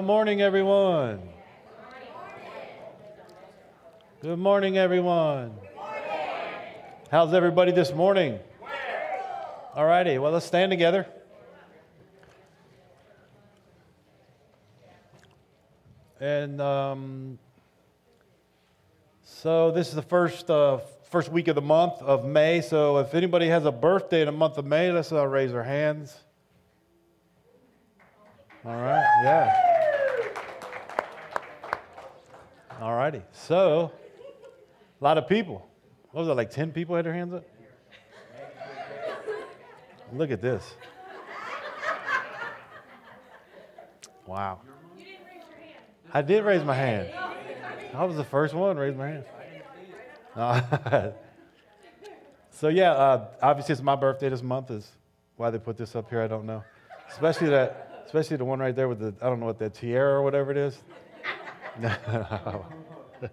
Good morning, everyone. Good morning, everyone. How's everybody this morning? All righty, well, let's stand together. And um, so this is the first, uh, first week of the month of May. So if anybody has a birthday in the month of May, let's uh, raise our hands. All right, yeah. All righty. So, a lot of people. What was it, like 10 people had their hands up? Look at this. Wow. I did raise my hand. I was the first one to raise my hand. So, yeah, uh, obviously it's my birthday this month, is why they put this up here, I don't know. Especially that, especially the one right there with the, I don't know what that tiara or whatever it is. No.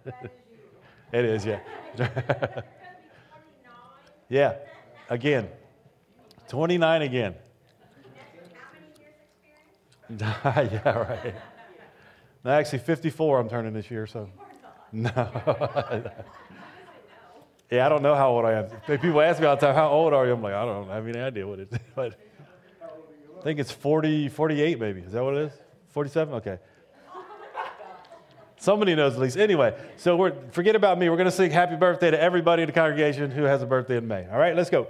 it is, yeah. yeah, again. 29 again. yeah, right. No, actually, 54 I'm turning this year, so. No. yeah, I don't know how old I am. People ask me all the time, how old are you? I'm like, I don't have any idea what it is. But I think it's 40, 48 maybe. Is that what it is? 47? Okay. Somebody knows at least. Anyway, so we're, forget about me. We're going to sing happy birthday to everybody in the congregation who has a birthday in May. All right, let's go.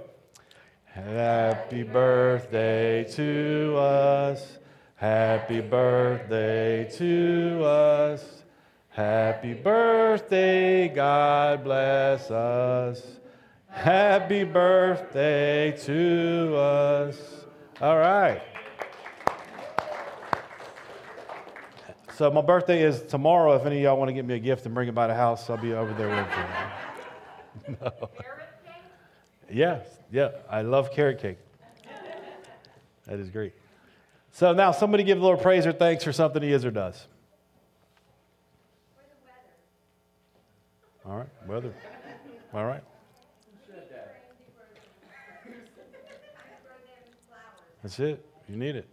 Happy birthday to us. Happy birthday to us. Happy birthday, God bless us. Happy birthday to us. All right. So my birthday is tomorrow. If any of y'all want to get me a gift and bring it by the house, I'll be over there with you. no. Yes, yeah, I love carrot cake. That is great. So now somebody give the Lord praise or thanks for something he is or does. All right, weather. All right. That's it. You need it.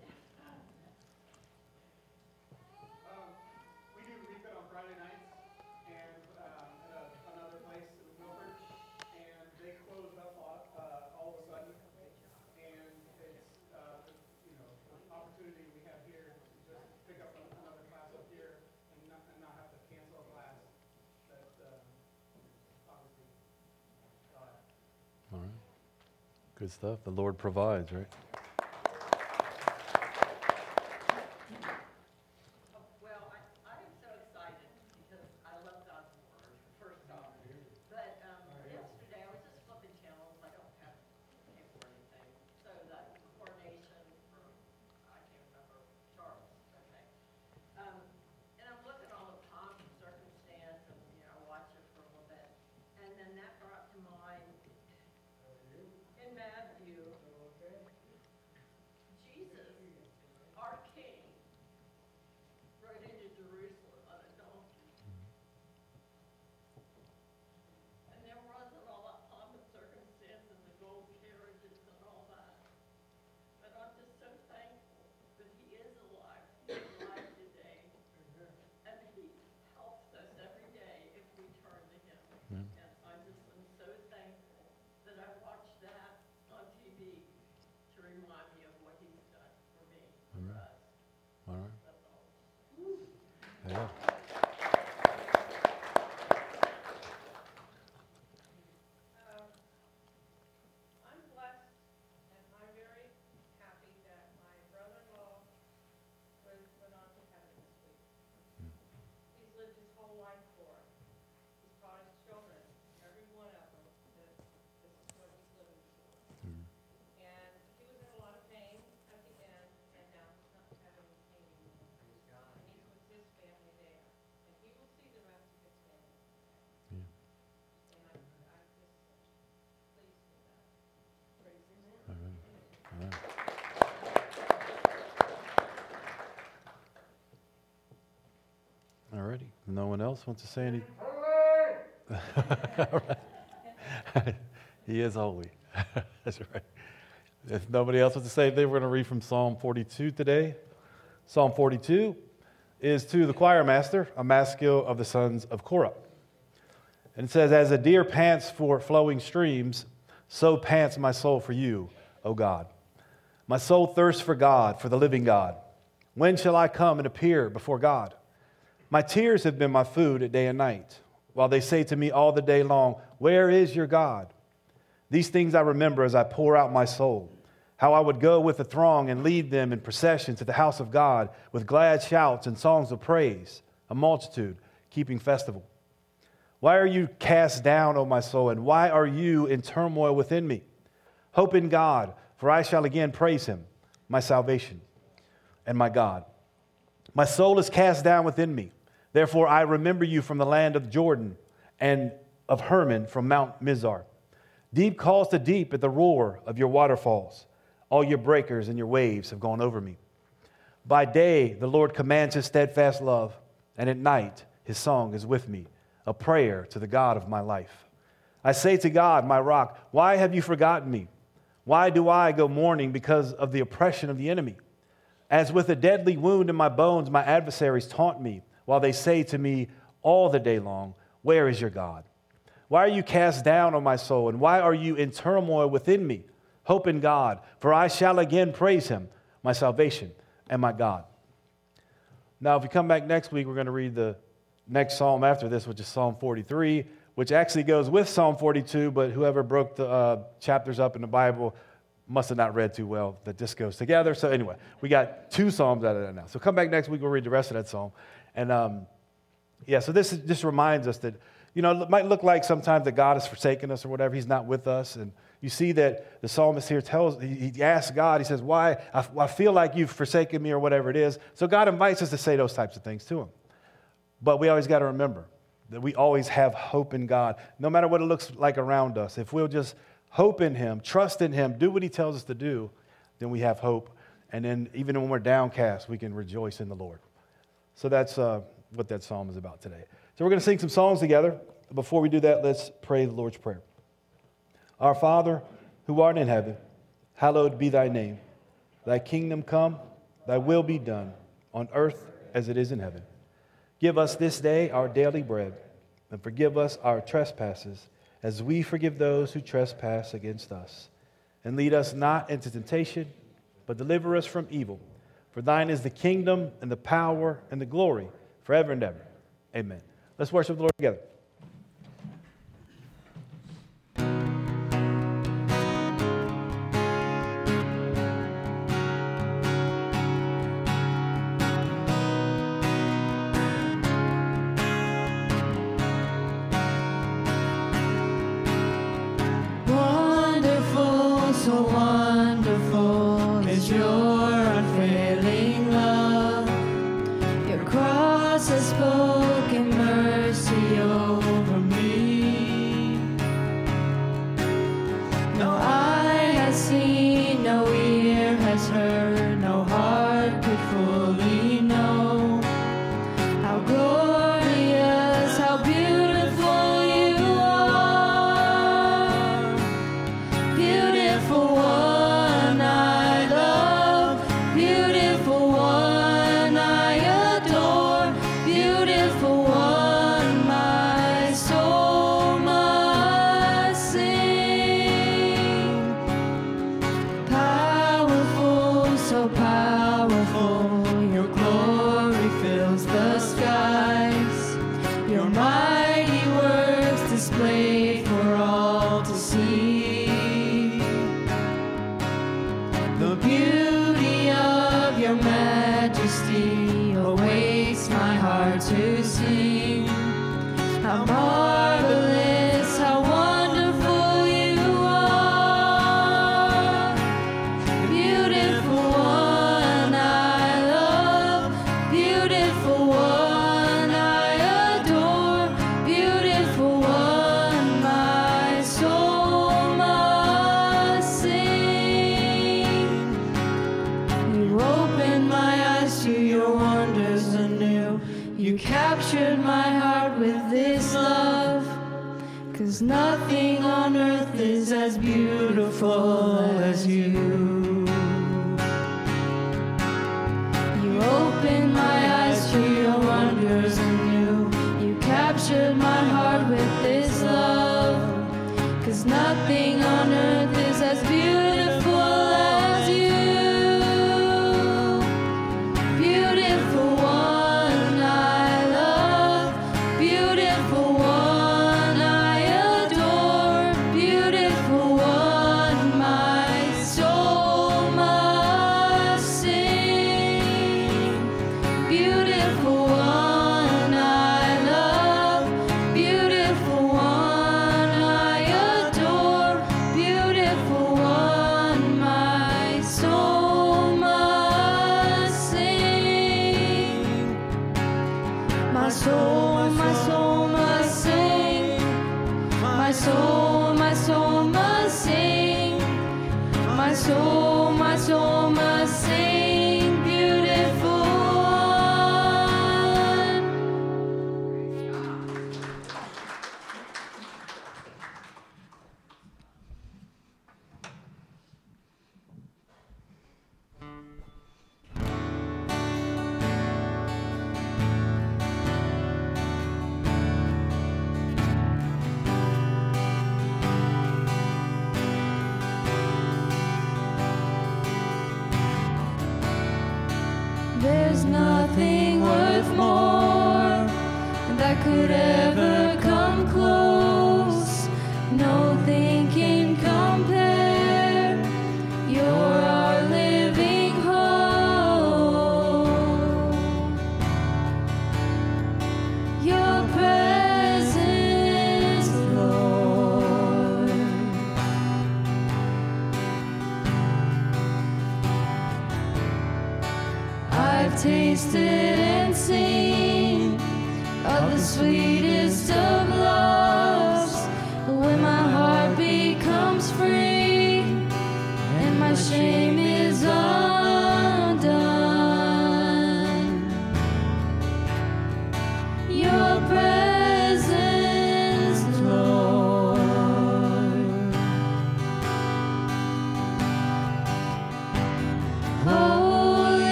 Good stuff. The Lord provides, right? No one else wants to say anything? he is holy. That's right. If nobody else wants to say anything, we're going to read from Psalm 42 today. Psalm 42 is to the choir master, a maskil of the sons of Korah. And it says, As a deer pants for flowing streams, so pants my soul for you, O God. My soul thirsts for God, for the living God. When shall I come and appear before God? My tears have been my food at day and night, while they say to me all the day long, Where is your God? These things I remember as I pour out my soul, how I would go with the throng and lead them in procession to the house of God with glad shouts and songs of praise, a multitude keeping festival. Why are you cast down, O my soul, and why are you in turmoil within me? Hope in God, for I shall again praise him, my salvation and my God. My soul is cast down within me. Therefore, I remember you from the land of Jordan and of Hermon from Mount Mizar. Deep calls to deep at the roar of your waterfalls. All your breakers and your waves have gone over me. By day, the Lord commands his steadfast love, and at night, his song is with me, a prayer to the God of my life. I say to God, my rock, why have you forgotten me? Why do I go mourning because of the oppression of the enemy? As with a deadly wound in my bones, my adversaries taunt me, while they say to me all the day long, Where is your God? Why are you cast down, O my soul? And why are you in turmoil within me? Hope in God, for I shall again praise him, my salvation and my God. Now, if we come back next week, we're going to read the next psalm after this, which is Psalm 43, which actually goes with Psalm 42, but whoever broke the uh, chapters up in the Bible must have not read too well that this goes together. So, anyway, we got two psalms out of that now. So, come back next week, we'll read the rest of that psalm. And um, yeah, so this just reminds us that, you know, it might look like sometimes that God has forsaken us or whatever, He's not with us. And you see that the psalmist here tells, he, asks God, he says, Why? I, I feel like you've forsaken me or whatever it is. So, God invites us to say those types of things to Him. But we always got to remember that we always have hope in God, no matter what it looks like around us. If we'll just hope in Him, trust in Him, do what He tells us to do, then we have hope. And then even when we're downcast, we can rejoice in the Lord. So that's uh, what that psalm is about today. So we're going to sing some songs together. Before we do that, let's pray the Lord's Prayer. Our Father, who art in heaven, hallowed be thy name. Thy kingdom come, thy will be done, on earth as it is in heaven. Give us this day our daily bread, and forgive us our trespasses as we forgive those who trespass against us. And lead us not into temptation, but deliver us from evil. For thine is the kingdom and the power and the glory forever and ever. Amen. Let's worship the Lord together.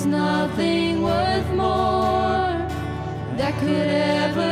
There's nothing worth more that could ever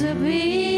to be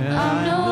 I'm no longer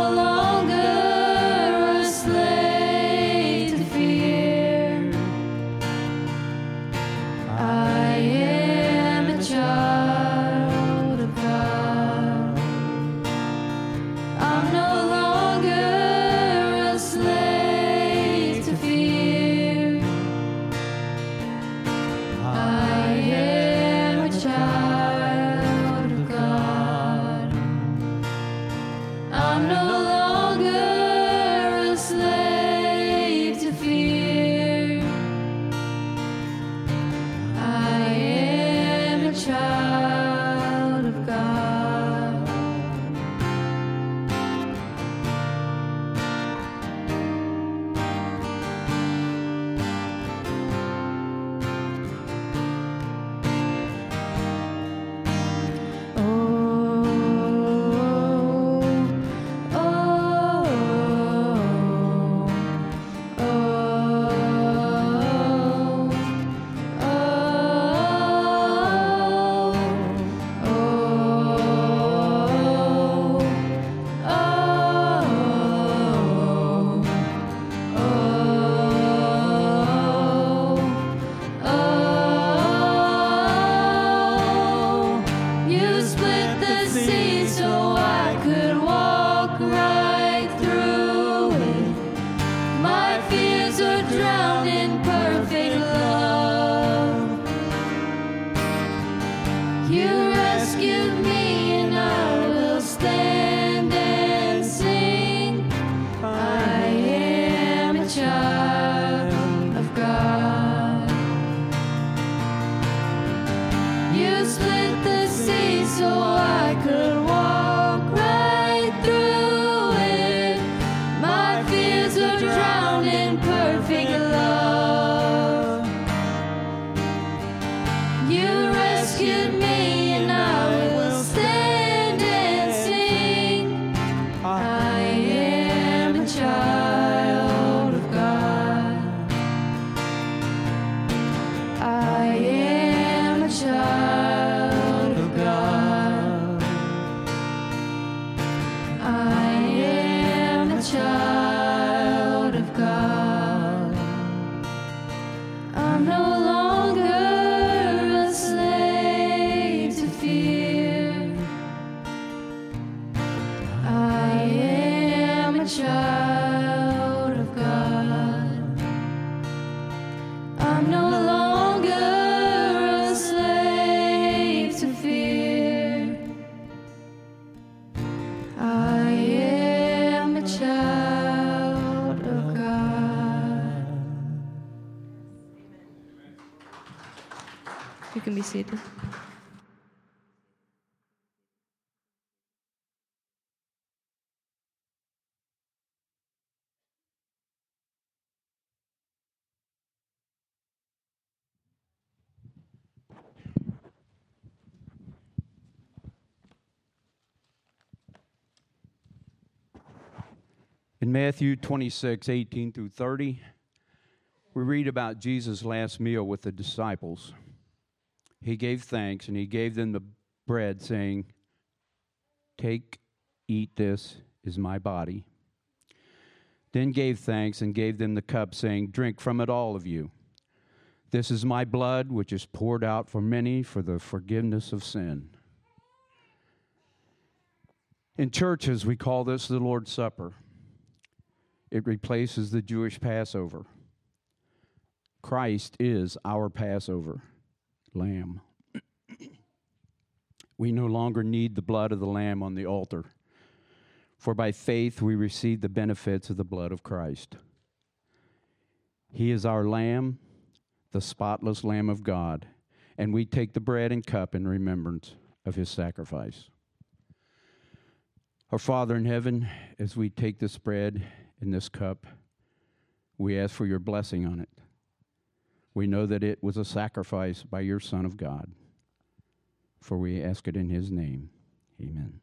seated. In Matthew 26, 18 through 30, we read about Jesus' last meal with the disciples. He gave thanks and he gave them the bread, saying, Take, eat this, is my body. Then gave thanks and gave them the cup, saying, Drink from it, all of you. This is my blood, which is poured out for many for the forgiveness of sin. In churches, we call this the Lord's Supper. It replaces the Jewish Passover. Christ is our Passover lamb. we no longer need the blood of the lamb on the altar, for by faith we receive the benefits of the blood of Christ. He is our lamb, the spotless lamb of God, and we take the bread and cup in remembrance of his sacrifice. Our Father in heaven, as we take this bread and this cup, we ask for your blessing on it. We know that it was a sacrifice by your Son of God, for we ask it in his name. Amen.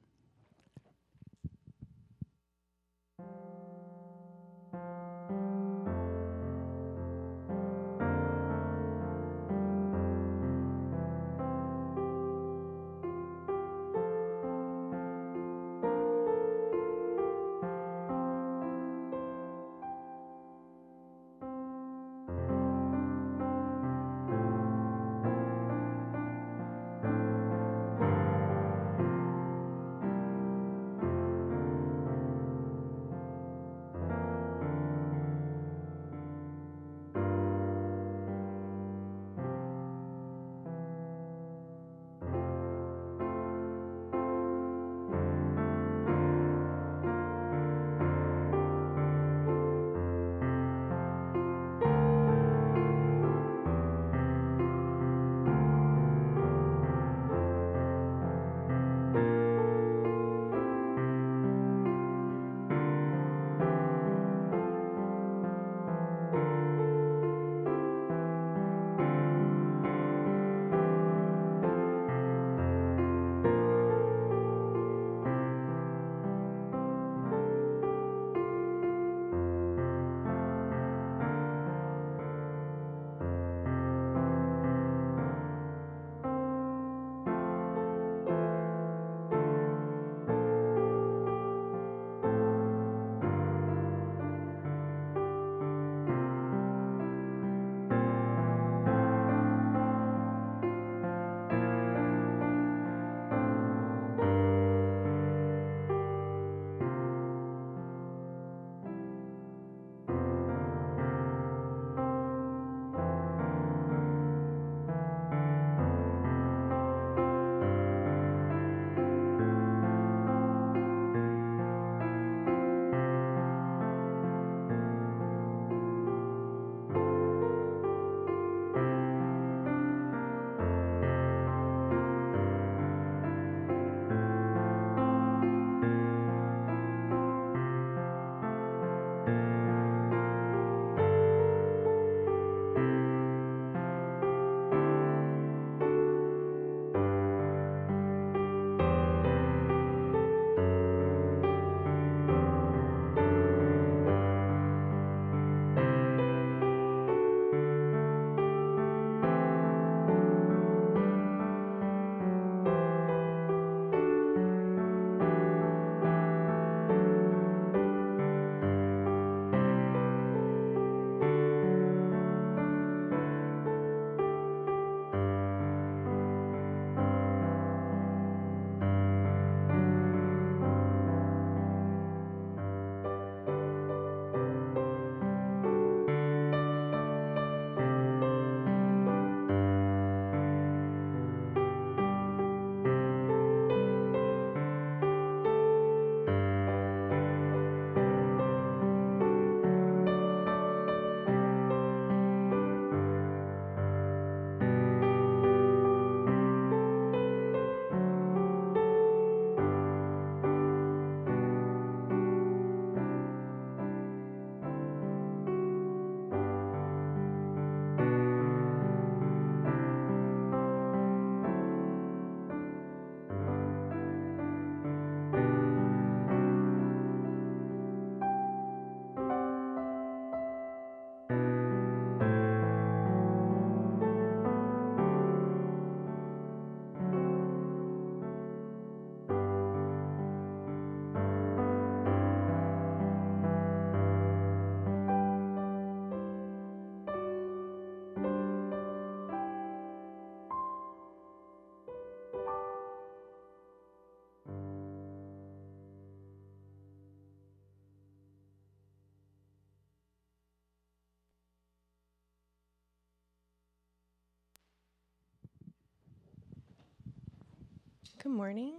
Good morning.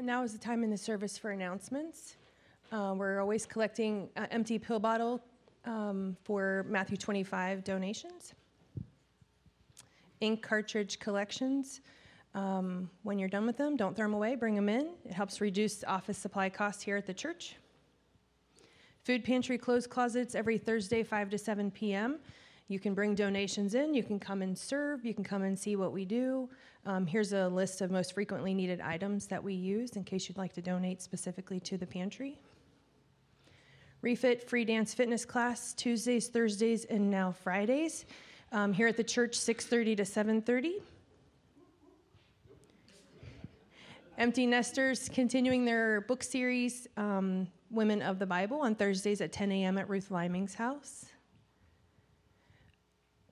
Now is the time in the service for announcements. Uh, we're always collecting uh, empty pill bottle um, for Matthew 25 donations. Ink cartridge collections. Um, when you're done with them, don't throw them away, bring them in. It helps reduce office supply costs here at the church. Food pantry closed closets every Thursday, 5 to 7 p.m. You can bring donations in, you can come and serve, you can come and see what we do. Um, here's a list of most frequently needed items that we use in case you'd like to donate specifically to the pantry. Refit free dance fitness class Tuesdays, Thursdays, and now Fridays. Um, here at the church, 6:30 to 7:30. Empty Nesters continuing their book series, um, Women of the Bible, on Thursdays at 10 a.m. at Ruth Liming's house.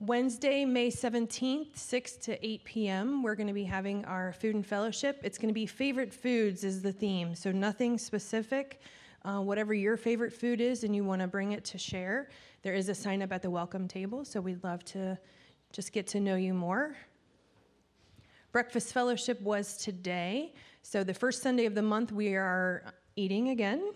Wednesday, May 17th, 6 to 8 p.m., we're going to be having our food and fellowship. It's going to be favorite foods is the theme, so nothing specific. Uh, whatever your favorite food is and you want to bring it to share, there is a sign up at the welcome table, so we'd love to just get to know you more. Breakfast fellowship was today, so the first Sunday of the month we are eating again.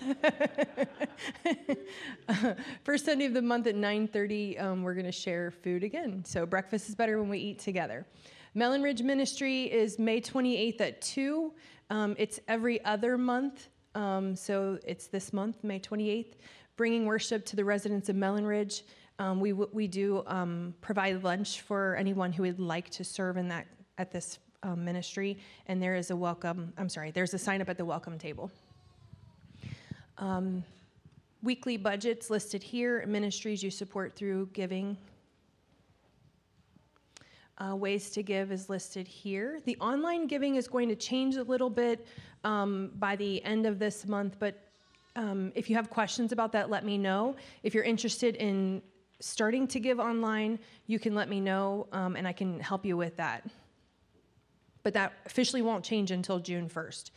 First Sunday of the month at 9:30, um, we're going to share food again. So breakfast is better when we eat together. Mellon Ridge Ministry is May 28th at 2. Um, it's every other month, um, so it's this month, May 28th, bringing worship to the residents of Mellon Ridge. Um, we, we do um, provide lunch for anyone who would like to serve in that at this um, ministry, and there is a welcome. I'm sorry, there's a sign up at the welcome table. Um, weekly budgets listed here, ministries you support through giving. Uh, ways to give is listed here. The online giving is going to change a little bit um, by the end of this month, but um, if you have questions about that, let me know. If you're interested in starting to give online, you can let me know um, and I can help you with that. But that officially won't change until June 1st.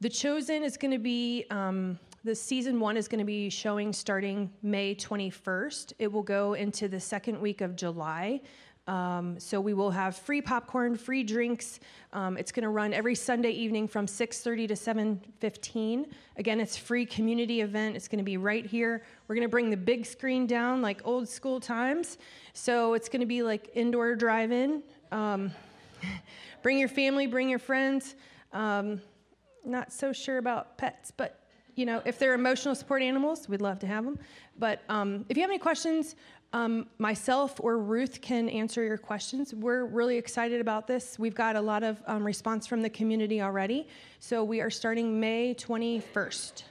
The Chosen is going to be um, the season one is going to be showing starting May 21st. It will go into the second week of July. Um, so we will have free popcorn, free drinks. Um, it's going to run every Sunday evening from 6:30 to 7:15. Again, it's free community event. It's going to be right here. We're going to bring the big screen down like old school times. So it's going to be like indoor drive-in. Um, bring your family, bring your friends. Um, not so sure about pets, but you know, if they're emotional support animals, we'd love to have them. But um, if you have any questions, um, myself or Ruth can answer your questions. We're really excited about this. We've got a lot of um, response from the community already. So we are starting May 21st.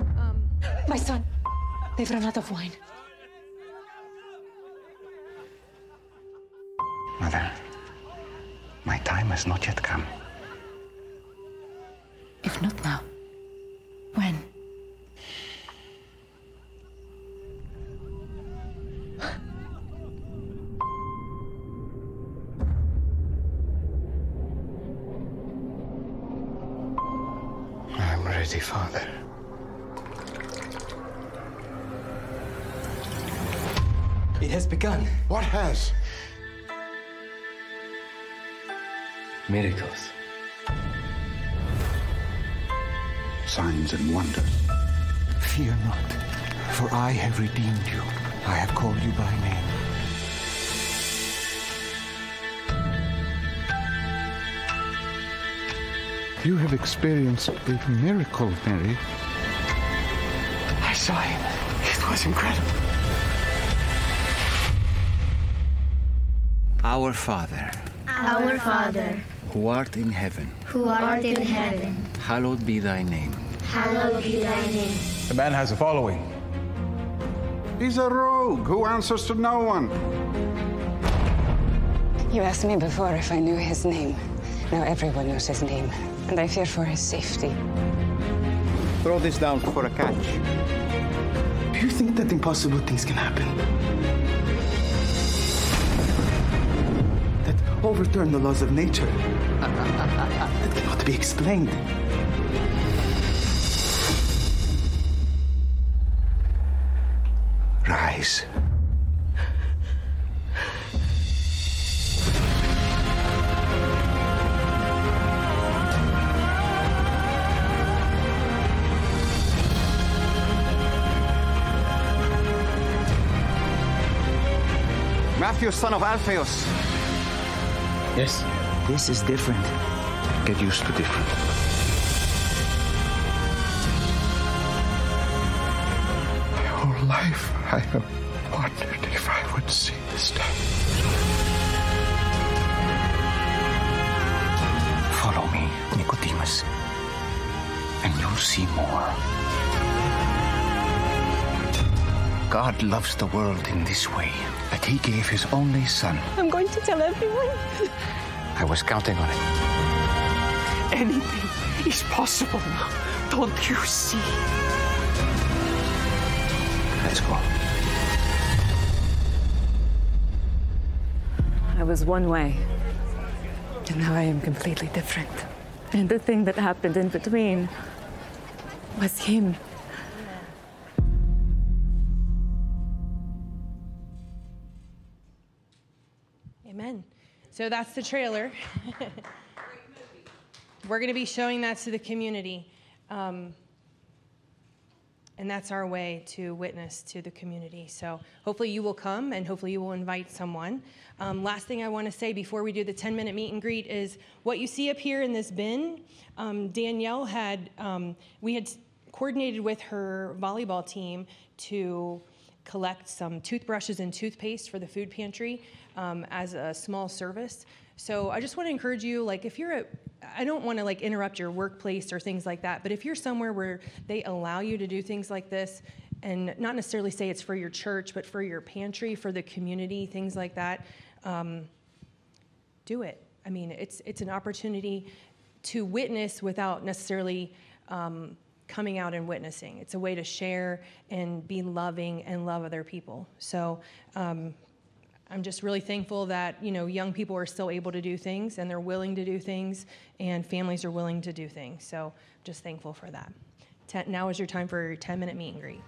Um, My son, they've run out of wine. Mother, my time has not yet come. If not now, I have redeemed you. I have called you by name. You have experienced a miracle, Mary. I saw him. It was incredible. Our Father, Our Father, who art in heaven, who art in heaven, hallowed be thy name. hallowed be thy name. The man has a following. He's a rogue who answers to no one. You asked me before if I knew his name. Now everyone knows his name, and I fear for his safety. Throw this down for a catch. Do you think that impossible things can happen? That overturn the laws of nature? that cannot be explained. eyes. Matthew, son of Alpheus. Yes. This is different. Get used to different. I have wondered if I would see this day. Follow me, Nicodemus, and you'll see more. God loves the world in this way, that he gave his only son. I'm going to tell everyone. I was counting on it. Anything is possible now. Don't you see? Let's go. Was one way, and now I am completely different. And the thing that happened in between was him. Amen. So that's the trailer. We're going to be showing that to the community. Um, and that's our way to witness to the community. So hopefully you will come and hopefully you will invite someone. Um, last thing I want to say before we do the 10 minute meet and greet is what you see up here in this bin. Um, Danielle had, um, we had coordinated with her volleyball team to collect some toothbrushes and toothpaste for the food pantry um, as a small service. So I just want to encourage you, like if you're at, I don't want to like interrupt your workplace or things like that, but if you're somewhere where they allow you to do things like this, and not necessarily say it's for your church, but for your pantry, for the community, things like that, um, do it. I mean, it's it's an opportunity to witness without necessarily. Um, coming out and witnessing. It's a way to share and be loving and love other people. So um, I'm just really thankful that you know young people are still able to do things and they're willing to do things and families are willing to do things. So just thankful for that. Ten, now is your time for your 10 minute meet and greet.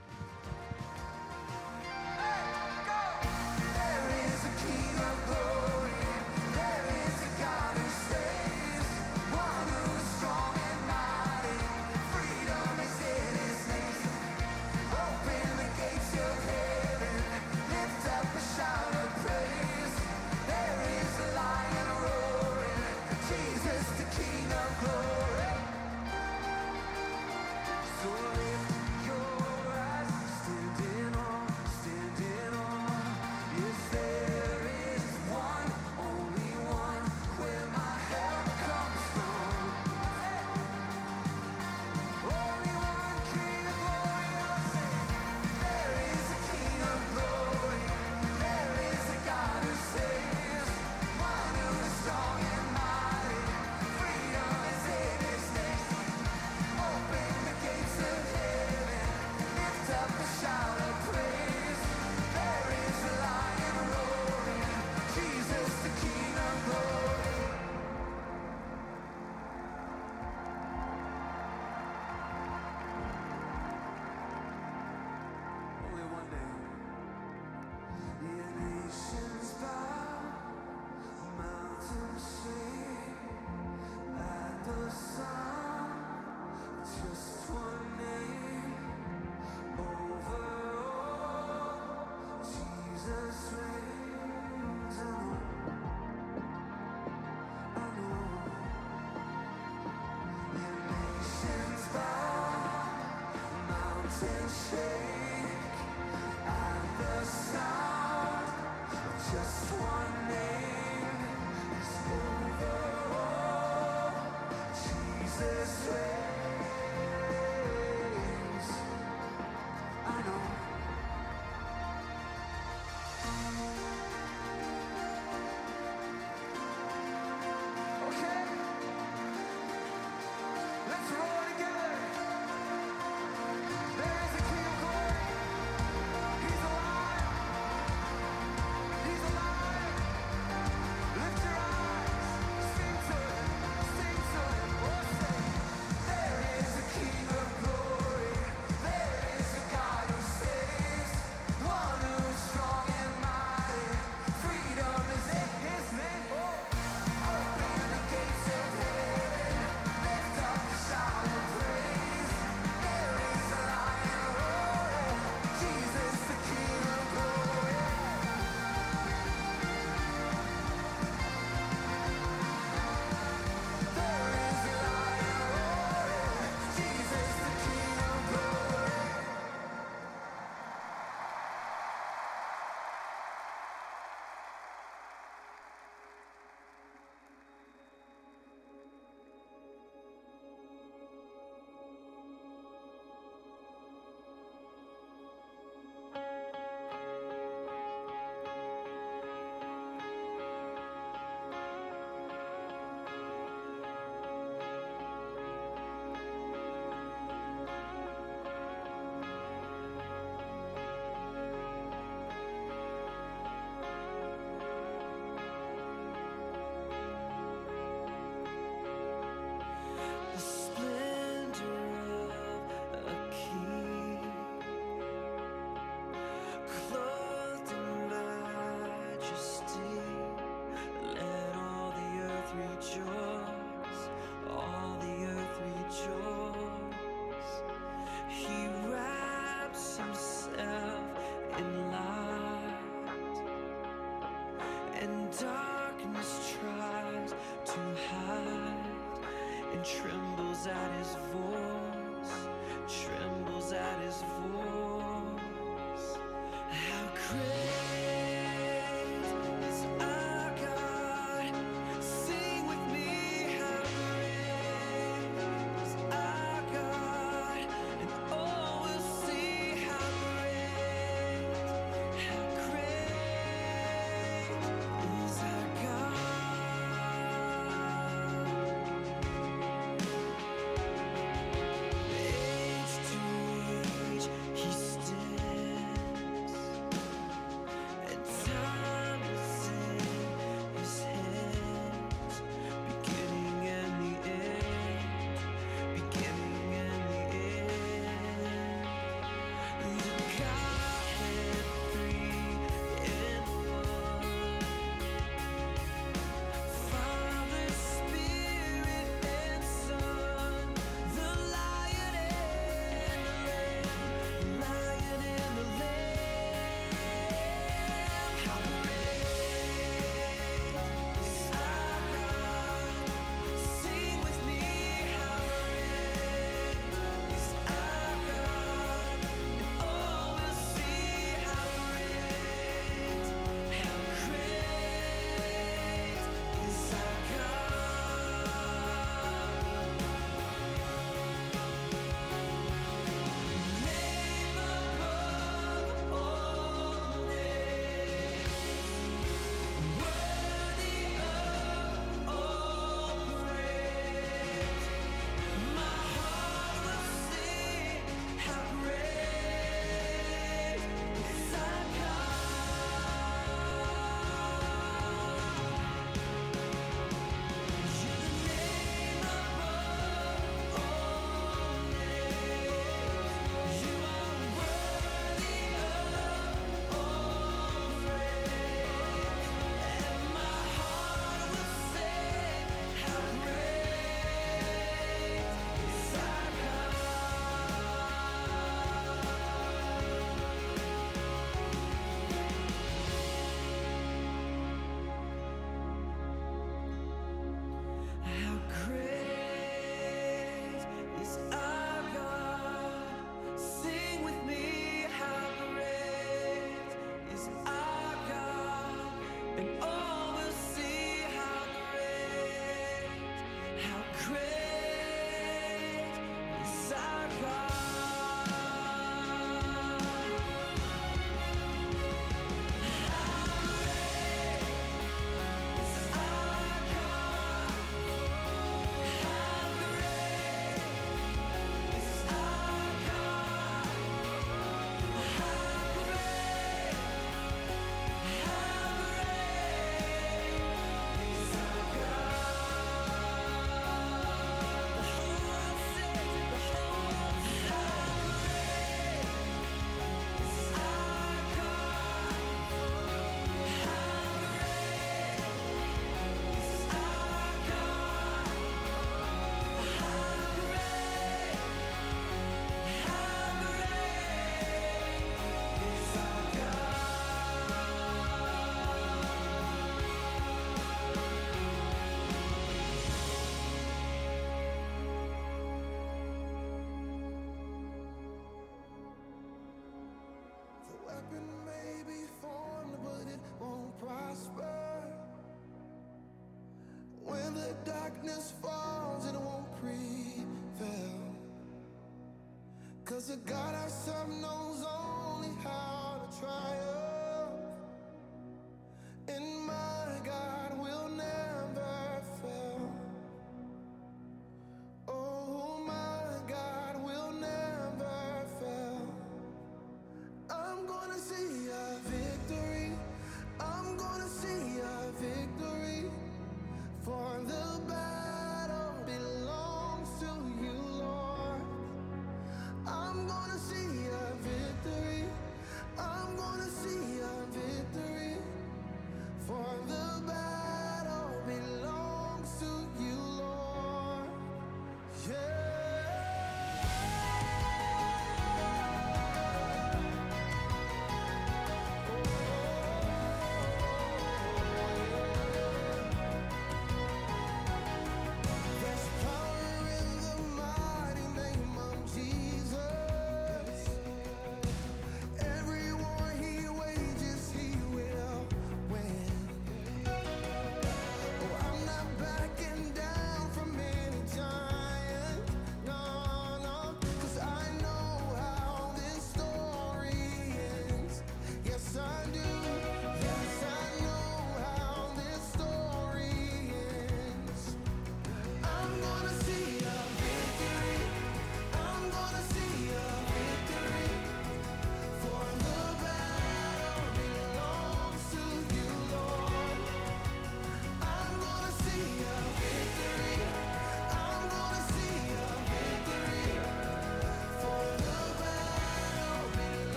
rejoice, all the earth rejoice. He wraps himself in light, and darkness tries to hide and trembles at his voice, trembles at his voice. How crazy! Cause the God I serve knows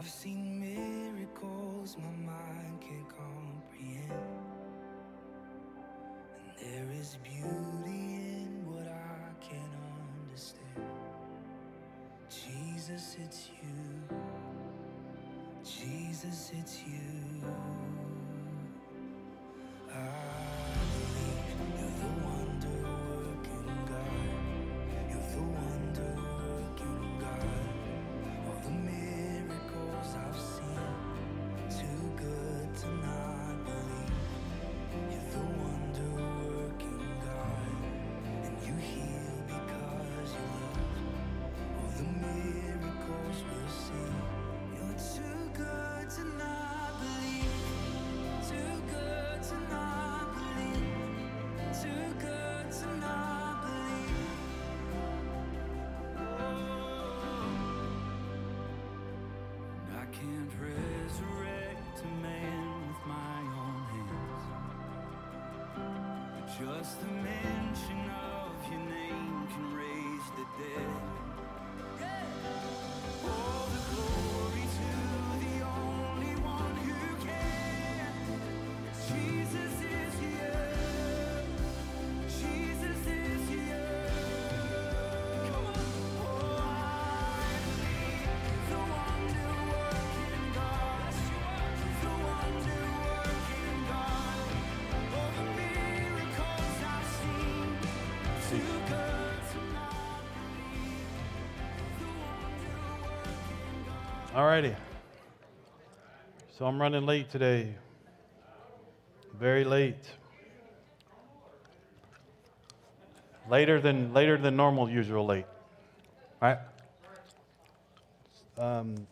I've seen miracles my mind can't comprehend. And there is beauty in what I can't understand. Jesus, it's you. Jesus, it's you. Just the mention of your name can raise the dead. Alrighty. So I'm running late today. Very late. Later than later than normal, usual late. Right? Um,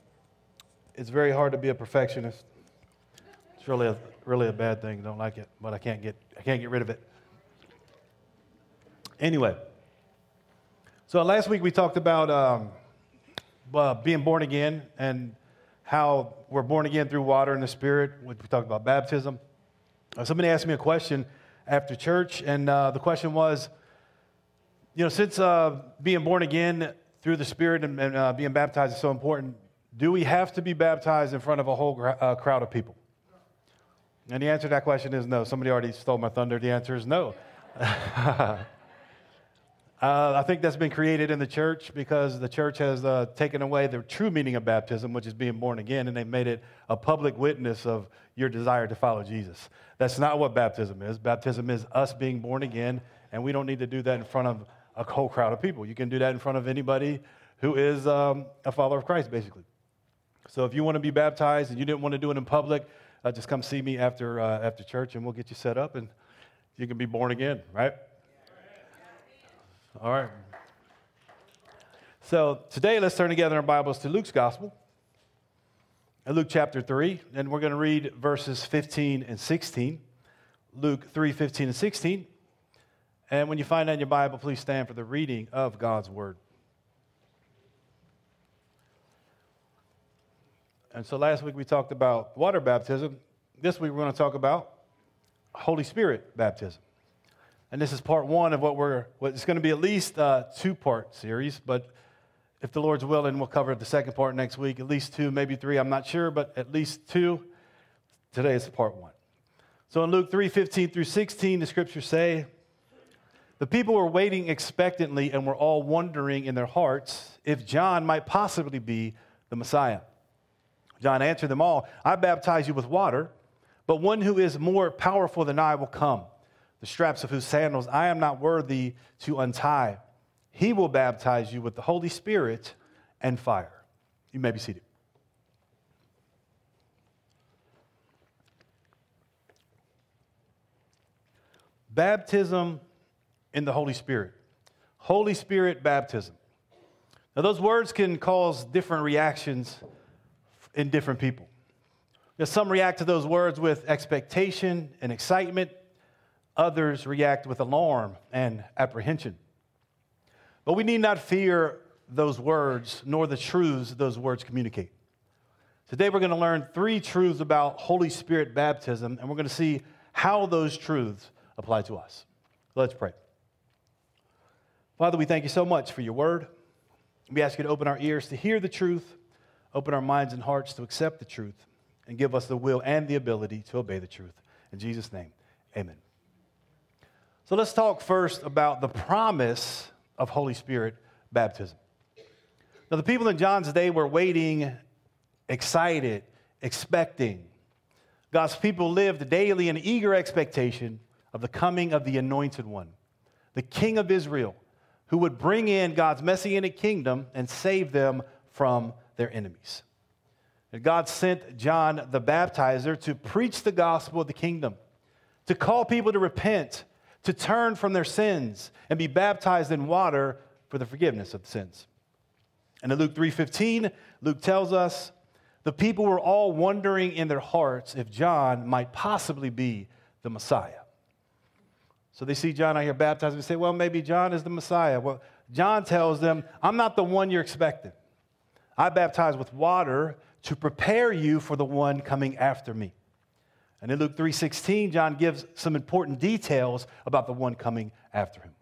it's very hard to be a perfectionist. It's really a really a bad thing. Don't like it, but I can't get I can't get rid of it. Anyway, so last week we talked about um, uh, being born again and how we're born again through water and the Spirit. We talked about baptism. Uh, somebody asked me a question after church, and uh, the question was, you know, since uh, being born again through the Spirit and, and uh, being baptized is so important, do we have to be baptized in front of a whole crowd of people? And the answer to that question is no. Somebody already stole my thunder. The answer is no. Uh, I think that's been created in the church because the church has uh, taken away the true meaning of baptism, which is being born again, and they've made it a public witness of your desire to follow Jesus. That's not what baptism is. Baptism is us being born again, and we don't need to do that in front of a whole crowd of people. You can do that in front of anybody who is um, a follower of Christ, basically. So if you want to be baptized and you didn't want to do it in public, uh, just come see me after, uh, after church, and we'll get you set up, and you can be born again, right? All right. So today, let's turn together our Bibles to Luke's Gospel, Luke chapter 3, and we're going to read verses 15 and 16. Luke 3, 15 and 16. And when you find that in your Bible, please stand for the reading of God's Word. And so last week we talked about water baptism. This week we're going to talk about Holy Spirit baptism. And this is part one of what we're, what it's going to be at least a two part series, but if the Lord's willing, we'll cover the second part next week, at least two, maybe three, I'm not sure, but at least two. Today is part one. So in Luke 3 15 through 16, the scriptures say, The people were waiting expectantly and were all wondering in their hearts if John might possibly be the Messiah. John answered them all, I baptize you with water, but one who is more powerful than I will come the straps of whose sandals I am not worthy to untie. He will baptize you with the Holy Spirit and fire. You may be seated. Baptism in the Holy Spirit. Holy Spirit baptism. Now, those words can cause different reactions in different people. Now, some react to those words with expectation and excitement. Others react with alarm and apprehension. But we need not fear those words nor the truths those words communicate. Today we're going to learn three truths about Holy Spirit baptism, and we're going to see how those truths apply to us. Let's pray. Father, we thank you so much for your word. We ask you to open our ears to hear the truth, open our minds and hearts to accept the truth, and give us the will and the ability to obey the truth. In Jesus' name, amen. So let's talk first about the promise of Holy Spirit baptism. Now, the people in John's day were waiting, excited, expecting. God's people lived daily in eager expectation of the coming of the anointed one, the King of Israel, who would bring in God's messianic kingdom and save them from their enemies. And God sent John the baptizer to preach the gospel of the kingdom, to call people to repent to turn from their sins and be baptized in water for the forgiveness of sins. And in Luke 3:15, Luke tells us the people were all wondering in their hearts if John might possibly be the Messiah. So they see John out here baptized and say, well, maybe John is the Messiah. Well, John tells them, I'm not the one you're expecting. I baptize with water to prepare you for the one coming after me. And in Luke 3:16, John gives some important details about the one coming after him.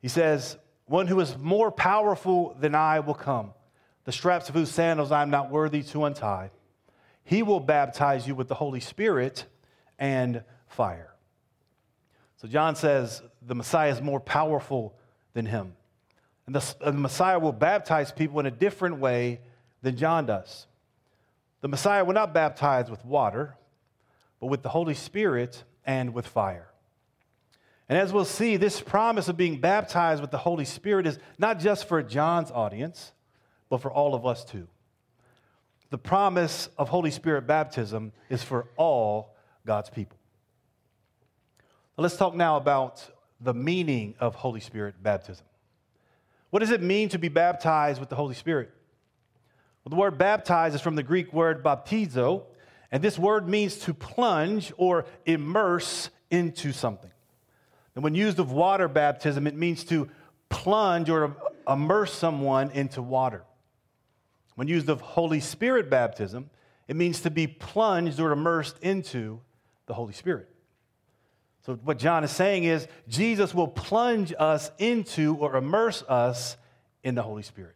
He says, "One who is more powerful than I will come, the straps of whose sandals I am not worthy to untie. He will baptize you with the Holy Spirit and fire." So John says the Messiah is more powerful than him. And the, the Messiah will baptize people in a different way than John does. The Messiah will not baptize with water, but with the Holy Spirit and with fire. And as we'll see, this promise of being baptized with the Holy Spirit is not just for John's audience, but for all of us too. The promise of Holy Spirit baptism is for all God's people. Let's talk now about the meaning of Holy Spirit baptism. What does it mean to be baptized with the Holy Spirit? Well, the word baptized is from the Greek word baptizo, and this word means to plunge or immerse into something. And when used of water baptism, it means to plunge or immerse someone into water. When used of Holy Spirit baptism, it means to be plunged or immersed into the Holy Spirit. So, what John is saying is Jesus will plunge us into or immerse us in the Holy Spirit.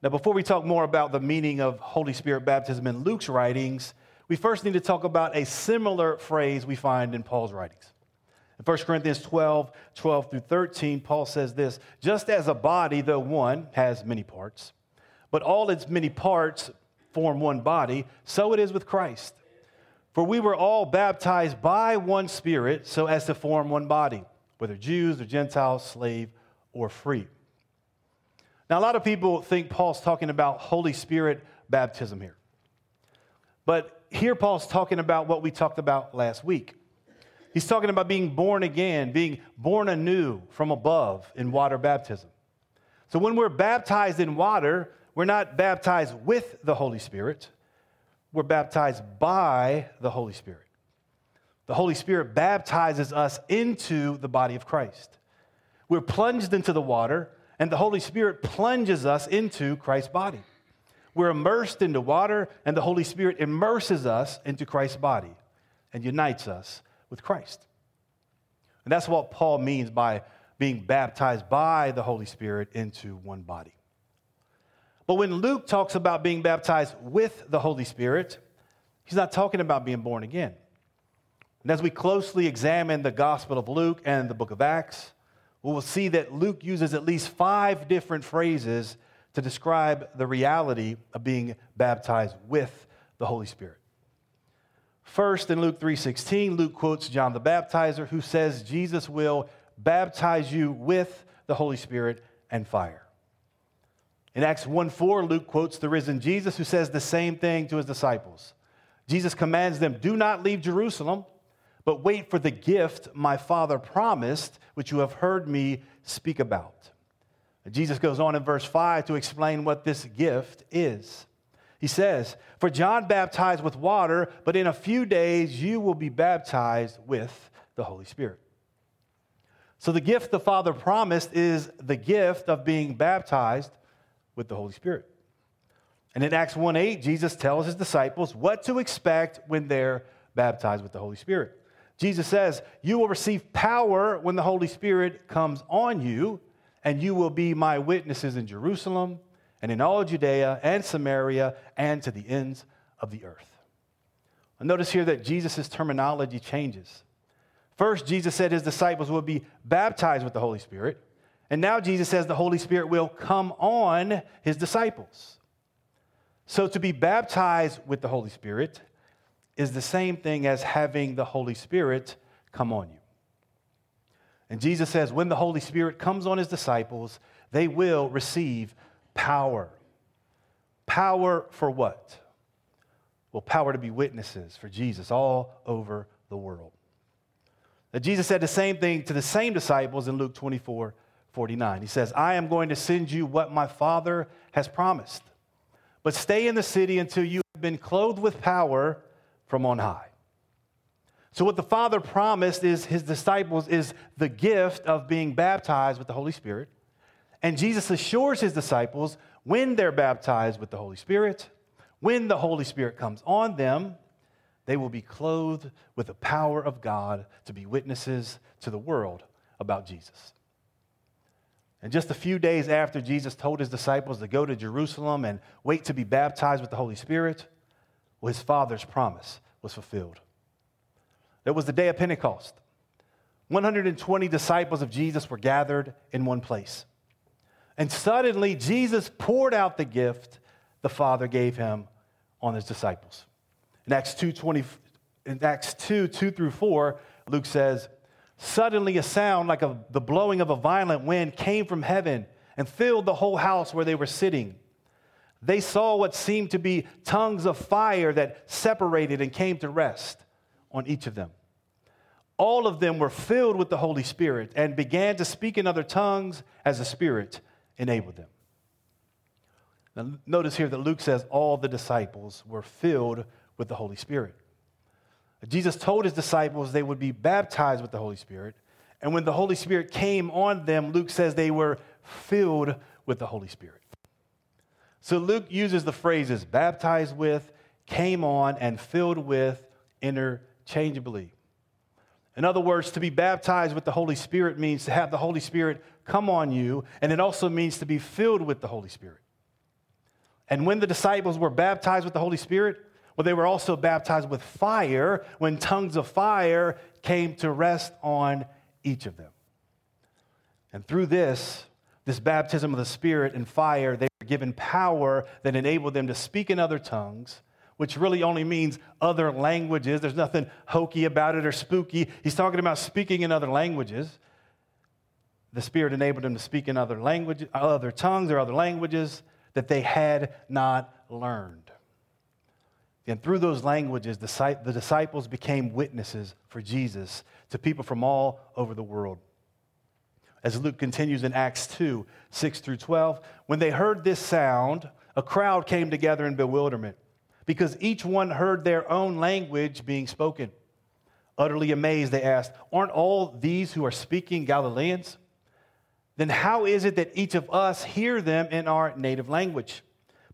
Now, before we talk more about the meaning of Holy Spirit baptism in Luke's writings, we first need to talk about a similar phrase we find in Paul's writings. In 1 Corinthians 12, 12 through 13, Paul says this Just as a body, though one, has many parts, but all its many parts form one body, so it is with Christ. For we were all baptized by one Spirit so as to form one body, whether Jews or Gentiles, slave or free. Now, a lot of people think Paul's talking about Holy Spirit baptism here. But here, Paul's talking about what we talked about last week. He's talking about being born again, being born anew from above in water baptism. So, when we're baptized in water, we're not baptized with the Holy Spirit, we're baptized by the Holy Spirit. The Holy Spirit baptizes us into the body of Christ. We're plunged into the water, and the Holy Spirit plunges us into Christ's body. We're immersed into water, and the Holy Spirit immerses us into Christ's body and unites us with Christ. And that's what Paul means by being baptized by the Holy Spirit into one body. But when Luke talks about being baptized with the Holy Spirit, he's not talking about being born again. And as we closely examine the Gospel of Luke and the book of Acts, we will see that Luke uses at least five different phrases to describe the reality of being baptized with the Holy Spirit. First, in Luke 3:16, Luke quotes John the Baptizer who says Jesus will baptize you with the Holy Spirit and fire. In Acts 1:4, Luke quotes the risen Jesus who says the same thing to his disciples. Jesus commands them, "Do not leave Jerusalem, but wait for the gift my Father promised, which you have heard me speak about." Jesus goes on in verse 5 to explain what this gift is. He says, For John baptized with water, but in a few days you will be baptized with the Holy Spirit. So the gift the Father promised is the gift of being baptized with the Holy Spirit. And in Acts 1 8, Jesus tells his disciples what to expect when they're baptized with the Holy Spirit. Jesus says, You will receive power when the Holy Spirit comes on you, and you will be my witnesses in Jerusalem and in all Judea and Samaria and to the ends of the earth. Notice here that Jesus' terminology changes. First, Jesus said his disciples will be baptized with the Holy Spirit. And now Jesus says the Holy Spirit will come on his disciples. So to be baptized with the Holy Spirit is the same thing as having the Holy Spirit come on you. And Jesus says when the Holy Spirit comes on his disciples, they will receive power. Power for what? Well, power to be witnesses for Jesus all over the world. Now, Jesus said the same thing to the same disciples in Luke 24 49. He says, I am going to send you what my Father has promised, but stay in the city until you have been clothed with power from on high. So, what the Father promised is his disciples is the gift of being baptized with the Holy Spirit. And Jesus assures his disciples when they're baptized with the Holy Spirit, when the Holy Spirit comes on them, they will be clothed with the power of God to be witnesses to the world about Jesus. And just a few days after Jesus told his disciples to go to Jerusalem and wait to be baptized with the Holy Spirit, well, his Father's promise was fulfilled. It was the day of Pentecost. 120 disciples of Jesus were gathered in one place. And suddenly, Jesus poured out the gift the Father gave him on his disciples. In Acts 2, 20, in Acts 2, 2 through 4, Luke says, Suddenly a sound like a, the blowing of a violent wind came from heaven and filled the whole house where they were sitting. They saw what seemed to be tongues of fire that separated and came to rest on each of them. All of them were filled with the Holy Spirit and began to speak in other tongues as the Spirit enabled them. Now, notice here that Luke says all the disciples were filled with the Holy Spirit. Jesus told his disciples they would be baptized with the Holy Spirit. And when the Holy Spirit came on them, Luke says they were filled with the Holy Spirit. So Luke uses the phrases baptized with, came on, and filled with interchangeably. In other words, to be baptized with the Holy Spirit means to have the Holy Spirit come on you, and it also means to be filled with the Holy Spirit. And when the disciples were baptized with the Holy Spirit, well, they were also baptized with fire when tongues of fire came to rest on each of them. And through this, this baptism of the Spirit and fire, they given power that enabled them to speak in other tongues, which really only means other languages. There's nothing hokey about it or spooky. He's talking about speaking in other languages. The Spirit enabled them to speak in other languages, other tongues or other languages that they had not learned. And through those languages, the disciples became witnesses for Jesus to people from all over the world. As Luke continues in Acts 2 6 through 12, when they heard this sound, a crowd came together in bewilderment because each one heard their own language being spoken. Utterly amazed, they asked, Aren't all these who are speaking Galileans? Then how is it that each of us hear them in our native language?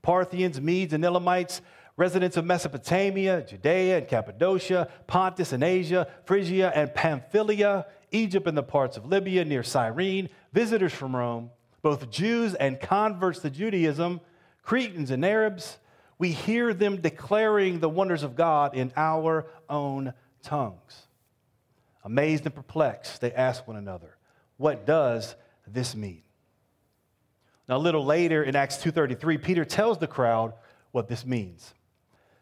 Parthians, Medes, and Elamites, residents of Mesopotamia, Judea and Cappadocia, Pontus and Asia, Phrygia and Pamphylia, Egypt and the parts of Libya near Cyrene, visitors from Rome, both Jews and converts to Judaism, Cretans and Arabs, we hear them declaring the wonders of God in our own tongues. Amazed and perplexed, they ask one another, What does this mean? Now, a little later in Acts 2:33, Peter tells the crowd what this means.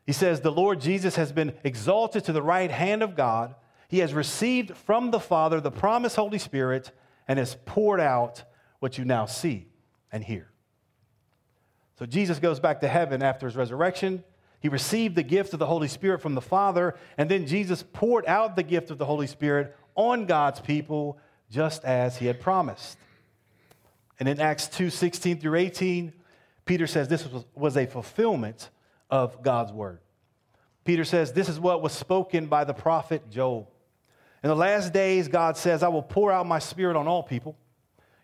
He says, The Lord Jesus has been exalted to the right hand of God. He has received from the Father the promised Holy Spirit and has poured out what you now see and hear. So Jesus goes back to heaven after his resurrection. He received the gift of the Holy Spirit from the Father, and then Jesus poured out the gift of the Holy Spirit on God's people just as he had promised. And in Acts 2 16 through 18, Peter says this was, was a fulfillment of God's word. Peter says, This is what was spoken by the prophet Joel. In the last days, God says, I will pour out my spirit on all people.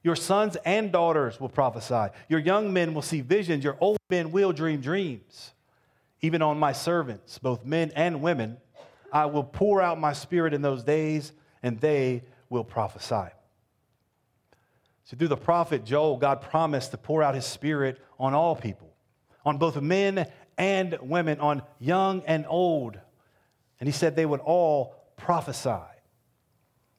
Your sons and daughters will prophesy. Your young men will see visions. Your old men will dream dreams. Even on my servants, both men and women, I will pour out my spirit in those days, and they will prophesy. So, through the prophet Joel, God promised to pour out his spirit on all people, on both men and women, on young and old. And he said they would all prophesy.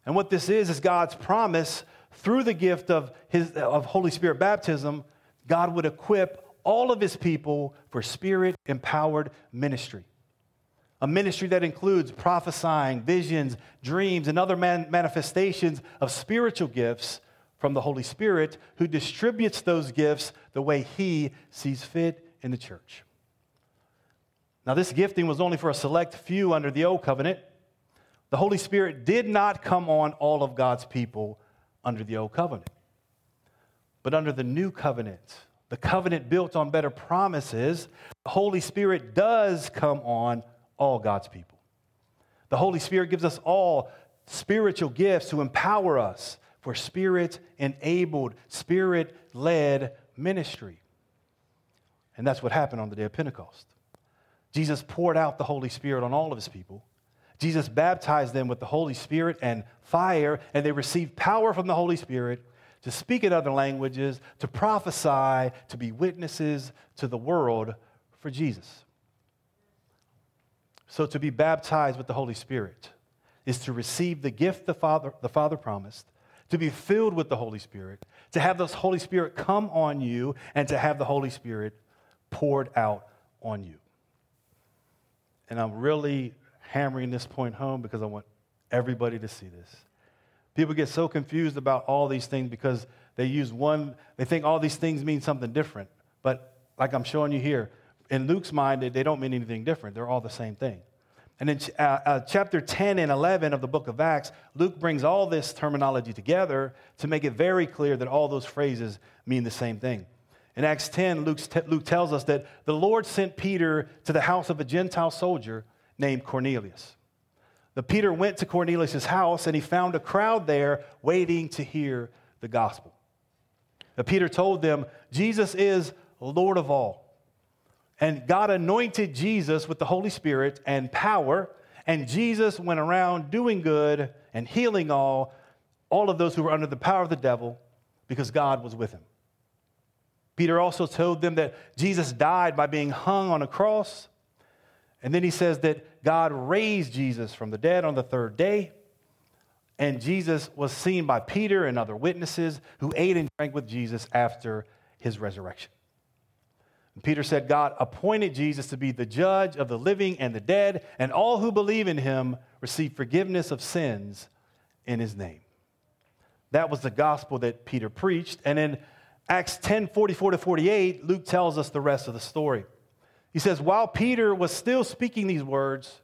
And what this is, is God's promise through the gift of, his, of Holy Spirit baptism, God would equip all of his people for spirit empowered ministry. A ministry that includes prophesying, visions, dreams, and other man- manifestations of spiritual gifts from the Holy Spirit, who distributes those gifts the way he sees fit in the church. Now, this gifting was only for a select few under the old covenant. The Holy Spirit did not come on all of God's people under the old covenant. But under the new covenant, the covenant built on better promises, the Holy Spirit does come on all God's people. The Holy Spirit gives us all spiritual gifts to empower us for spirit enabled, spirit led ministry. And that's what happened on the day of Pentecost. Jesus poured out the Holy Spirit on all of his people. Jesus baptized them with the Holy Spirit and fire, and they received power from the Holy Spirit to speak in other languages, to prophesy, to be witnesses to the world for Jesus. So, to be baptized with the Holy Spirit is to receive the gift the Father, the Father promised, to be filled with the Holy Spirit, to have the Holy Spirit come on you, and to have the Holy Spirit poured out on you. And I'm really hammering this point home because I want everybody to see this. People get so confused about all these things because they use one, they think all these things mean something different. But like I'm showing you here, in Luke's mind, they don't mean anything different. They're all the same thing. And in uh, uh, chapter 10 and 11 of the book of Acts, Luke brings all this terminology together to make it very clear that all those phrases mean the same thing. In Acts 10, Luke, Luke tells us that the Lord sent Peter to the house of a Gentile soldier named Cornelius. The Peter went to Cornelius' house and he found a crowd there waiting to hear the gospel. The Peter told them, Jesus is Lord of all. And God anointed Jesus with the Holy Spirit and power, and Jesus went around doing good and healing all, all of those who were under the power of the devil because God was with him. Peter also told them that Jesus died by being hung on a cross. And then he says that God raised Jesus from the dead on the third day. And Jesus was seen by Peter and other witnesses who ate and drank with Jesus after his resurrection. And Peter said, God appointed Jesus to be the judge of the living and the dead, and all who believe in him receive forgiveness of sins in his name. That was the gospel that Peter preached. And in Acts 10 44 to 48, Luke tells us the rest of the story. He says, While Peter was still speaking these words,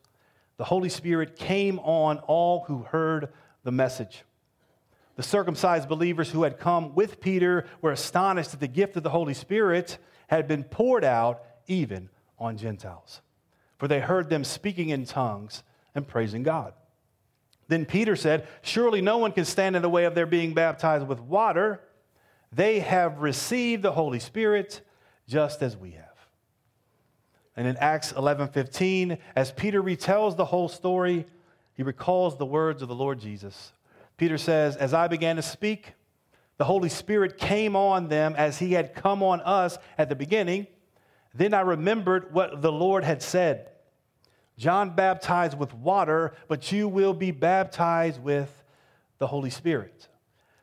the Holy Spirit came on all who heard the message. The circumcised believers who had come with Peter were astonished that the gift of the Holy Spirit had been poured out even on Gentiles, for they heard them speaking in tongues and praising God. Then Peter said, Surely no one can stand in the way of their being baptized with water. They have received the Holy Spirit just as we have. And in Acts 11:15, as Peter retells the whole story, he recalls the words of the Lord Jesus. Peter says, As I began to speak, the Holy Spirit came on them as he had come on us at the beginning. Then I remembered what the Lord had said John baptized with water, but you will be baptized with the Holy Spirit.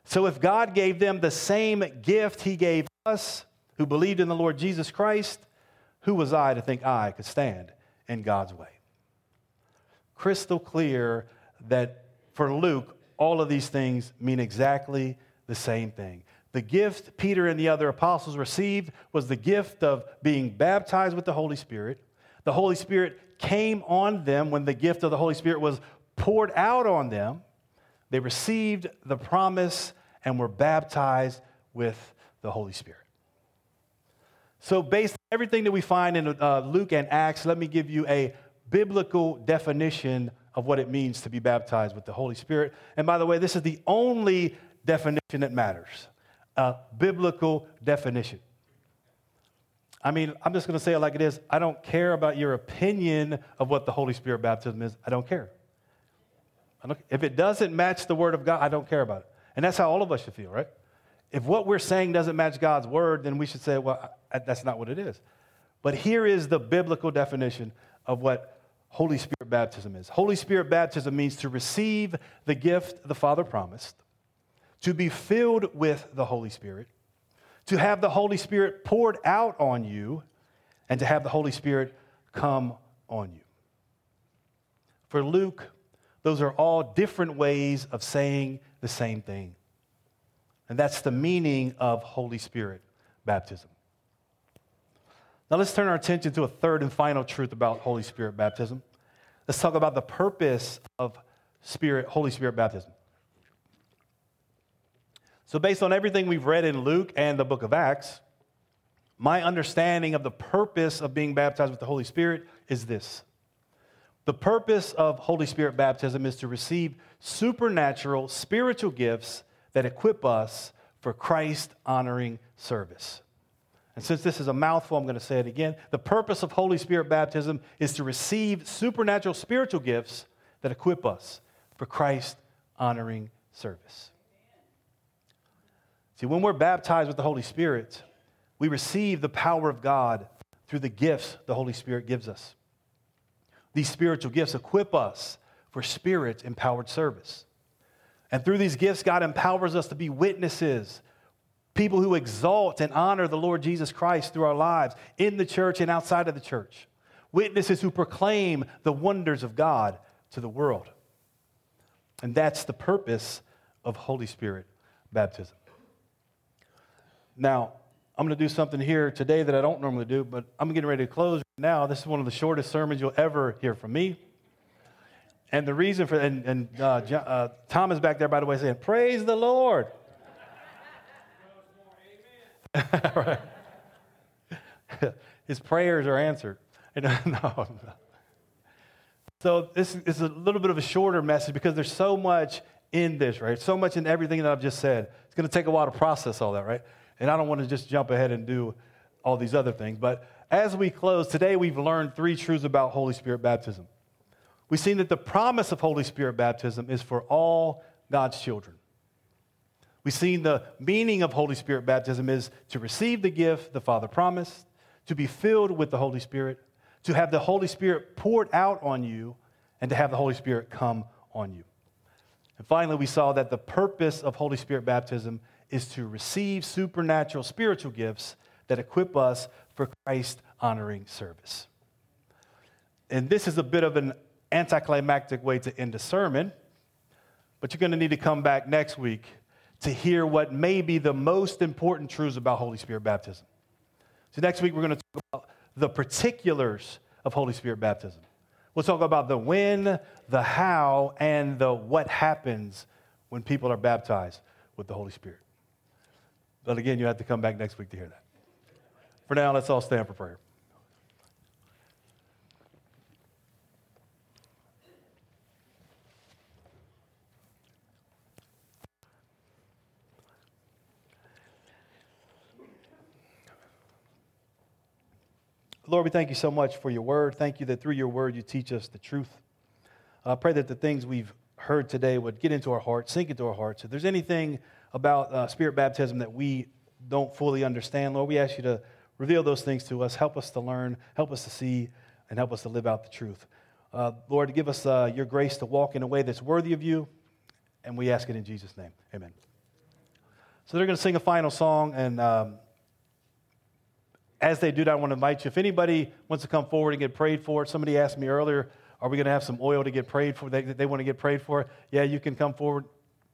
So if God gave them the same gift he gave us who believed in the Lord Jesus Christ, who was I to think I could stand in God's way? Crystal clear that for Luke, all of these things mean exactly the same thing. The gift Peter and the other apostles received was the gift of being baptized with the Holy Spirit. The Holy Spirit came on them when the gift of the Holy Spirit was poured out on them. They received the promise and were baptized with the Holy Spirit. So, based on everything that we find in uh, Luke and Acts, let me give you a biblical definition of what it means to be baptized with the Holy Spirit. And by the way, this is the only definition that matters a biblical definition. I mean, I'm just going to say it like it is. I don't care about your opinion of what the Holy Spirit baptism is. I don't care. I don't, if it doesn't match the Word of God, I don't care about it. And that's how all of us should feel, right? If what we're saying doesn't match God's Word, then we should say, well, that's not what it is. But here is the biblical definition of what Holy Spirit baptism is. Holy Spirit baptism means to receive the gift the Father promised, to be filled with the Holy Spirit, to have the Holy Spirit poured out on you, and to have the Holy Spirit come on you. For Luke, those are all different ways of saying the same thing. And that's the meaning of Holy Spirit baptism. Now let's turn our attention to a third and final truth about Holy Spirit baptism. Let's talk about the purpose of Spirit, Holy Spirit baptism. So, based on everything we've read in Luke and the book of Acts, my understanding of the purpose of being baptized with the Holy Spirit is this. The purpose of Holy Spirit baptism is to receive supernatural spiritual gifts that equip us for Christ honoring service. And since this is a mouthful, I'm going to say it again. The purpose of Holy Spirit baptism is to receive supernatural spiritual gifts that equip us for Christ honoring service. See, when we're baptized with the Holy Spirit, we receive the power of God through the gifts the Holy Spirit gives us. These spiritual gifts equip us for spirit empowered service. And through these gifts, God empowers us to be witnesses, people who exalt and honor the Lord Jesus Christ through our lives in the church and outside of the church, witnesses who proclaim the wonders of God to the world. And that's the purpose of Holy Spirit baptism. Now, I'm going to do something here today that I don't normally do, but I'm getting ready to close right now. This is one of the shortest sermons you'll ever hear from me. And the reason for, and, and uh, uh, Tom is back there, by the way, saying, Praise the Lord. His prayers are answered. no, no. So this is a little bit of a shorter message because there's so much in this, right? So much in everything that I've just said. It's going to take a while to process all that, right? And I don't want to just jump ahead and do all these other things. But as we close, today we've learned three truths about Holy Spirit baptism. We've seen that the promise of Holy Spirit baptism is for all God's children. We've seen the meaning of Holy Spirit baptism is to receive the gift the Father promised, to be filled with the Holy Spirit, to have the Holy Spirit poured out on you, and to have the Holy Spirit come on you. And finally, we saw that the purpose of Holy Spirit baptism is to receive supernatural spiritual gifts that equip us for Christ honoring service. And this is a bit of an anticlimactic way to end a sermon, but you're going to need to come back next week to hear what may be the most important truths about Holy Spirit baptism. So, next week, we're going to talk about the particulars of Holy Spirit baptism. We'll talk about the when, the how, and the what happens when people are baptized with the Holy Spirit. But again, you have to come back next week to hear that. For now, let's all stand for prayer. Lord, we thank you so much for your word. Thank you that through your word you teach us the truth. I pray that the things we've heard today would get into our hearts, sink into our hearts. If there's anything about uh, spirit baptism that we don't fully understand, Lord, we ask you to reveal those things to us. Help us to learn, help us to see, and help us to live out the truth. Uh, Lord, give us uh, your grace to walk in a way that's worthy of you, and we ask it in Jesus' name. Amen. So they're going to sing a final song, and um, as they do that, I want to invite you. If anybody wants to come forward and get prayed for, somebody asked me earlier, are we going to have some oil to get prayed for? They, they want to get prayed for. Yeah, you can come forward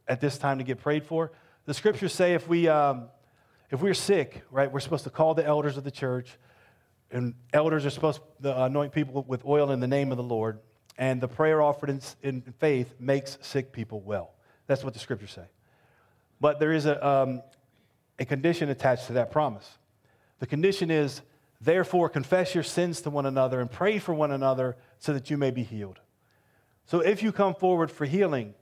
at this time to get prayed for. The scriptures say if, we, um, if we're sick, right, we're supposed to call the elders of the church, and elders are supposed to anoint people with oil in the name of the Lord, and the prayer offered in, in faith makes sick people well. That's what the scriptures say. But there is a, um, a condition attached to that promise. The condition is, therefore, confess your sins to one another and pray for one another so that you may be healed. So if you come forward for healing,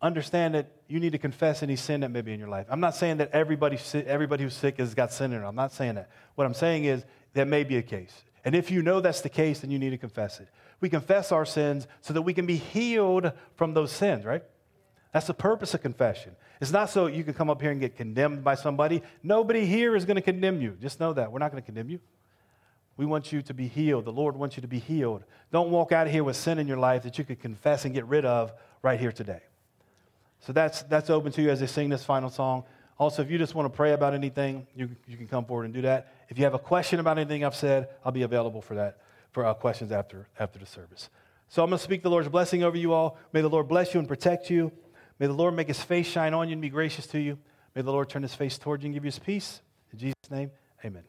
understand that you need to confess any sin that may be in your life. I'm not saying that everybody, everybody who's sick has got sin in it. I'm not saying that. What I'm saying is that may be a case. And if you know that's the case, then you need to confess it. We confess our sins so that we can be healed from those sins, right? That's the purpose of confession. It's not so you can come up here and get condemned by somebody. Nobody here is going to condemn you. Just know that. We're not going to condemn you. We want you to be healed. The Lord wants you to be healed. Don't walk out of here with sin in your life that you could confess and get rid of right here today. So that's, that's open to you as they sing this final song. Also, if you just want to pray about anything, you, you can come forward and do that. If you have a question about anything I've said, I'll be available for that, for uh, questions after, after the service. So I'm going to speak the Lord's blessing over you all. May the Lord bless you and protect you. May the Lord make his face shine on you and be gracious to you. May the Lord turn his face toward you and give you his peace. In Jesus' name, amen.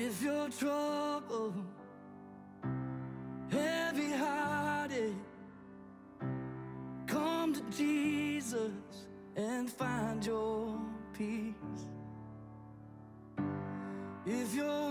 If you're troubled, heavy hearted, come to Jesus and find your peace. If you're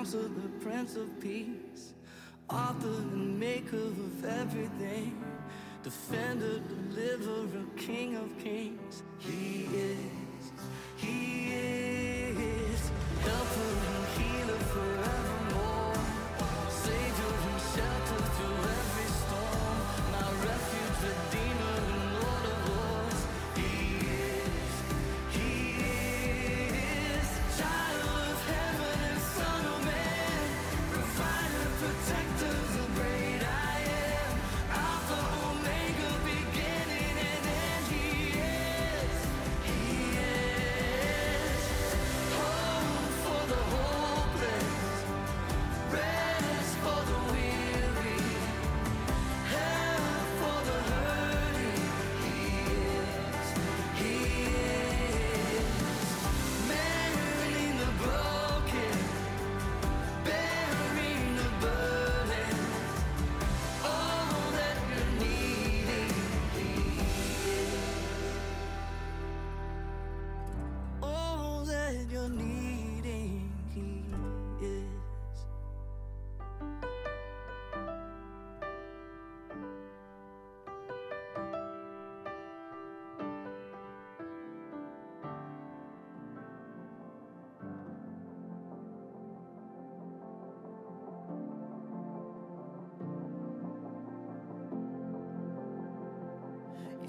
counselor, the prince of peace, author and maker of everything. Defend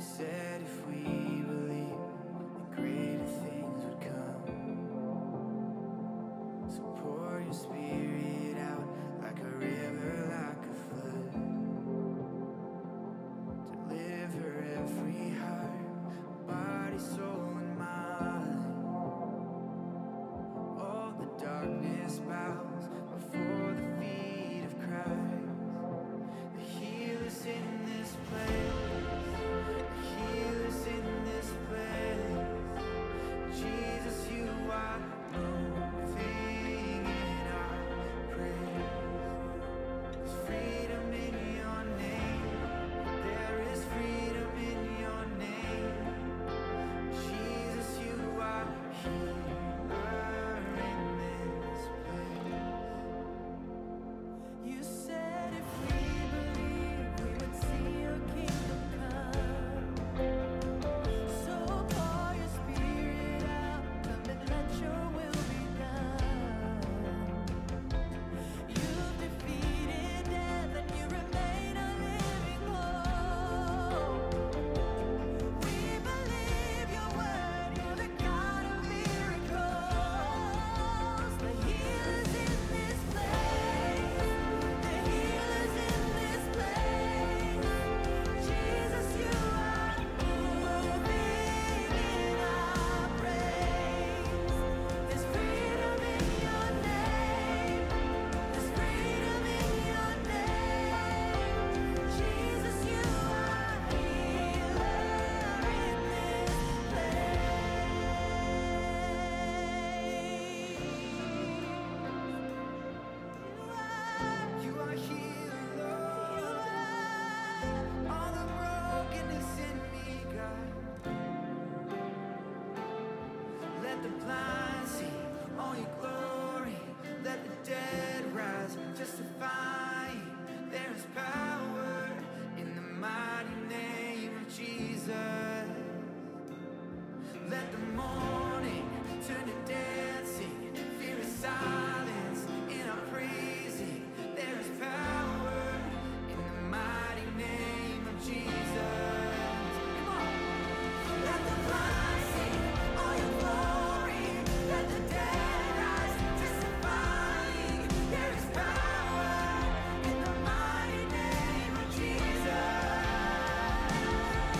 said if we